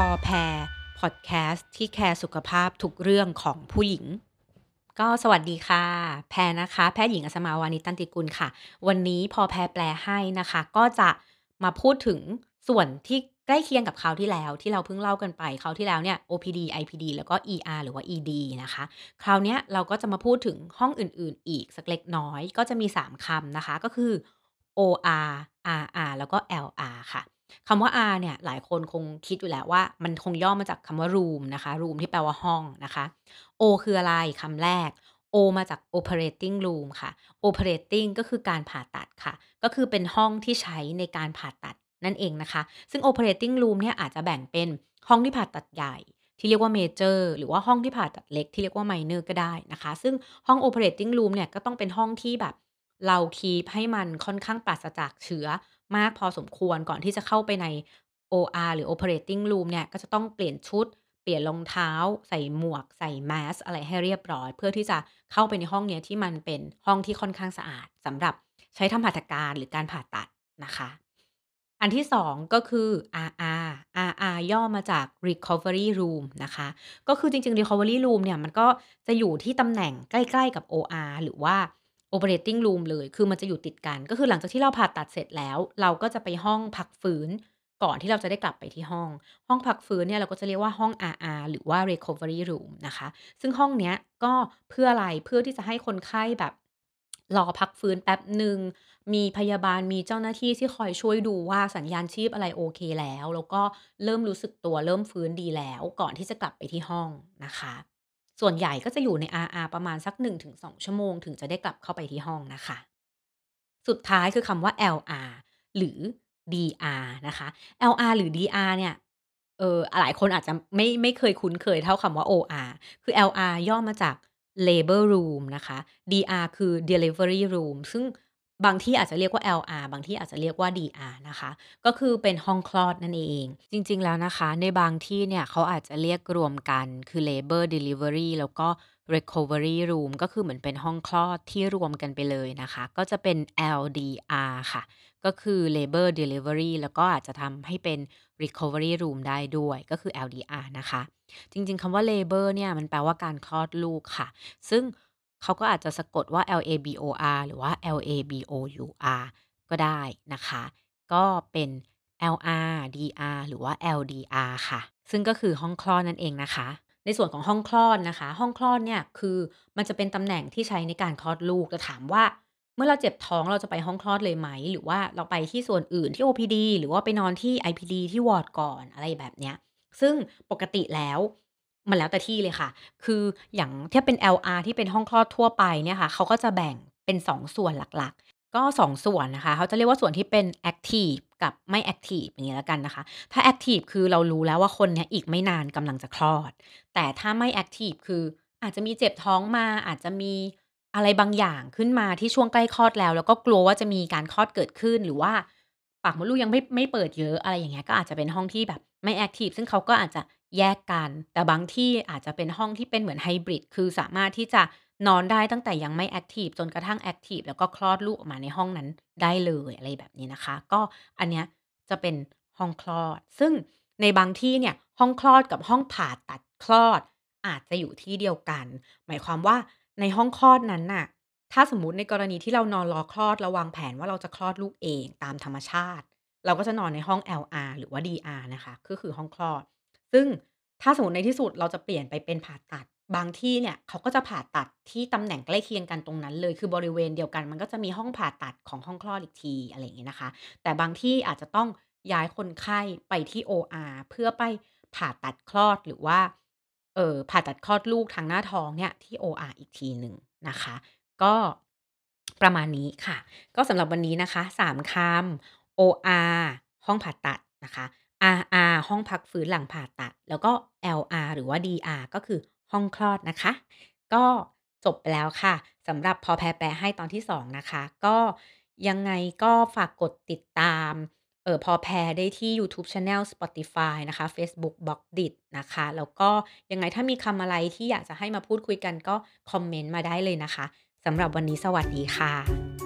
พอแพรพอดแคสต์ที่แคร์สุขภาพทุกเรื่องของผู้หญิง ก็สวัสดีค่ะ แพรนะคะ แพทย์หญิงอัศมาวานิตันติกุลค่ะ วันนี้พอแพรแปลให้นะคะ ก็จะมาพูดถึงส่วนที่ใกล้เคียงกับคราวที่แล้วที่เราเพิ่งเล่ากันไปคราวที่แล้วเนี่ย OPD IPD แล้วก็ ER หรือว่า ED นะคะ คราวนี้เราก็จะมาพูดถึงห้องอื่น ๆ อีกสักเล็กน้อยก็จะมี 3คำนะคะก็คือ OR RR แล้วก็ LR ค่ะ คำว่า R เนี่ยหลายคนคงคิดอยู่แล้วว่า มันคงย่อมาจากคำว่า room นะคะ room ที่แปลว่าห้องนะคะ O คืออะไรคำแรก O มาจาก operating room ค่ะ operating ก็คือการผ่าตัดค่ะ ก็คือเป็นห้องที่ใช้ในการผ่าตัดนั่นเองนะคะ ซึ่ง operating room เนี่ยอาจจะแบ่งเป็นห้องที่ผ่าตัดใหญ่ที่เรียกว่า major หรือว่าห้องที่ผ่าตัดเล็กที่เรียกว่า minor ก็ได้นะคะ ซึ่งห้อง operating room เนี่ยก็ต้องเป็นห้องที่แบบ เราคีปให้มันค่อนข้างปราศจากเชื้อมากพอสมควรก่อนที่จะเข้าไปใน OR หรือ operating room เนี่ย ก็จะต้องเปลี่ยนชุด เปลี่ยนรองเท้า ใส่หมวก ใส่แมสอะไรให้เรียบร้อย เพื่อที่จะเข้าไปในห้องเนี้ยที่มันเป็นห้องที่ค่อนข้างสะอาดสำหรับใช้ทำหัตถการหรือการผ่าตัดนะคะ อันที่ 2 ก็คือ RR RR ย่อมาจาก recovery room นะคะ ก็คือจริงๆ recovery room เนี่ยมันก็จะอยู่ที่ตำแหน่งใกล้ ๆ กับ OR หรือว่า operating room เลย คือมันจะอยู่ติดกัน ก็คือหลังจากที่เราผ่าตัดเสร็จแล้ว เราก็จะไปห้องพักฟื้น ก่อนที่เราจะได้กลับไปที่ห้อง ห้องพักฟื้นเนี่ยเราก็จะเรียกว่าห้อง RR หรือว่า recovery room นะคะ ซึ่งห้องเนี้ยก็เพื่ออะไร เพื่อที่จะให้คนไข้แบบรอพักฟื้นแป๊บหนึ่ง มีพยาบาล มีเจ้าหน้าที่ที่คอยช่วยดูว่าสัญญาณชีพอะไรโอเคแล้ว แล้วก็เริ่มรู้สึกตัว เริ่มฟื้นดีแล้ว ก่อนที่จะกลับไปที่ห้องนะคะ ส่วนใหญ่ก็จะอยู่ใน RR ประมาณสัก 1-2 ชั่วโมง ถึงจะได้กลับเข้าไปที่ห้องนะคะ สุดท้ายคือคำว่า LR หรือ DR นะคะ LR หรือ DR เนี่ยเอ่อหลายคนอาจจะไม่ไม่เคยคุ้นเคยเท่าคำว่า OR คือ LR ย่อมาจาก labor room นะคะ DR คือ delivery room ซึ่ง บางที่อาจจะเรียกว่า LR บางที่อาจจะเรียกว่า DR นะคะ ก็คือเป็นห้องคลอดนั่นเอง จริงๆแล้วนะคะ ในบางที่เนี่ยเขาอาจจะเรียกรวมกันคือ labor delivery แล้วก็ recovery room ก็คือเหมือนเป็นห้องคลอดที่รวมกันไปเลยนะคะ ก็จะเป็น LDR ค่ะ ก็คือ labor delivery แล้วก็อาจจะทำให้เป็น recovery room ได้ด้วยก็คือ LDR นะคะ จริงๆคำว่า labor เนี่ยมันแปลว่าการคลอดลูกค่ะ ซึ่ง เขาก็อาจจะสะกดว่า LABOR หรือว่า LABOUR ก็ได้นะคะ ก็เป็น LR DR หรือว่า LDR ค่ะ ซึ่งก็คือห้องคลอดนั่นเองนะคะ ในส่วนของห้องคลอดนะคะ ห้องคลอดเนี่ยคือมันจะเป็นตำแหน่งที่ใช้ในการคลอดลูกแต่ถามว่า เมื่อเราเจ็บท้องเราจะไปห้องคลอดเลยไหม หรือว่าเราไปที่ส่วนอื่นที่ OPD หรือว่าไปนอนที่ IPD ที่วอร์ดก่อนอะไรแบบเนี้ยซึ่งปกติแล้ว มันแล้วแต่ที่เลยค่ะ คืออย่างถ้าเป็น LR ที่เป็นห้องคลอดทั่วไปเนี่ยค่ะ เขาก็จะแบ่งเป็น 2 ส่วนหลักๆ ก็ 2 ส่วนนะคะ เขาจะเรียกว่าส่วนที่เป็น active กับไม่ active อย่างงี้แล้วกันนะคะ ถ้า active คือเรารู้แล้วว่าคนเนี้ยอีกไม่นานกำลังจะคลอด แต่ถ้าไม่ active คืออาจจะมีเจ็บท้องมา อาจจะมีอะไรบางอย่างขึ้นมาที่ช่วงใกล้คลอดแล้ว แล้วก็กลัวว่าจะมีการคลอดเกิดขึ้นหรือว่าปากมดลูกยังไม่ไม่เปิดเยอะอะไรอย่างเงี้ยก็อาจจะเป็นห้องที่แบบ ไม่ active ซึ่งเขาก็อาจจะแยกกัน แต่บางที่อาจจะเป็นห้องที่เป็นเหมือนไฮบริดคือสามารถที่จะนอนได้ตั้งแต่ยังไม่แอ็กทิฟจนกระทั่งแอ็กทิฟแล้วก็คลอดลูกออกมาในห้องนั้นได้เลยอะไรแบบนี้นะคะ ก็อันเนี้ยจะเป็นห้องคลอด ซึ่งในบางที่เนี่ยห้องคลอดกับห้องผ่าตัดคลอด อาจจะอยู่ที่เดียวกัน หมายความว่าในห้องคลอดนั้นน่ะถ้าสมมติในกรณีที่เรานอนรอคลอดเราวางแผนว่าเราจะคลอดลูกเองตามธรรมชาติ เราก็จะนอนในห้อง LR หรือว่า DR นะคะ ก็คือห้องคลอด ซึ่งถ้าสมมติในที่สุดเราจะเปลี่ยนไปเป็นผ่าตัด บางที่เนี่ยเขาก็จะผ่าตัดที่ตำแหน่งใกล้เคียงกันตรงนั้นเลย คือบริเวณเดียวกัน มันก็จะมีห้องผ่าตัดของห้องคลอดอีกทีอะไรอย่างงี้นะคะ แต่บางที่อาจจะต้องย้ายคนไข้ไปที่ OR เพื่อไปผ่าตัดคลอดหรือว่า เออผ่าตัดคลอดลูกทางหน้าท้องเนี่ยที่ OR อีกทีหนึ่งนะคะ ก็ประมาณนี้ค่ะ ก็สำหรับวันนี้นะคะ 3คำ OR ห้องผ่าตัดนะคะ RR ห้องพักฟื้นหลังผ่าตัด แล้วก็ LR หรือว่า DR ก็คือห้องคลอดนะคะ ก็จบไปแล้วค่ะสำหรับพอแพรแปลให้ตอนที่ 2 นะคะ ก็ยังไงก็ฝากกดติดตามเออพอแพรได้ที่ยูทูบ Channel Spotify นะคะ Facebook b ล็อกดินะคะ แล้วก็ยังไงถ้ามีคำอะไรที่อยากจะให้มาพูดคุยกันก็คอมเมนต์มาได้เลยนะคะสำหรับวันนี้สวัสดีค่ะ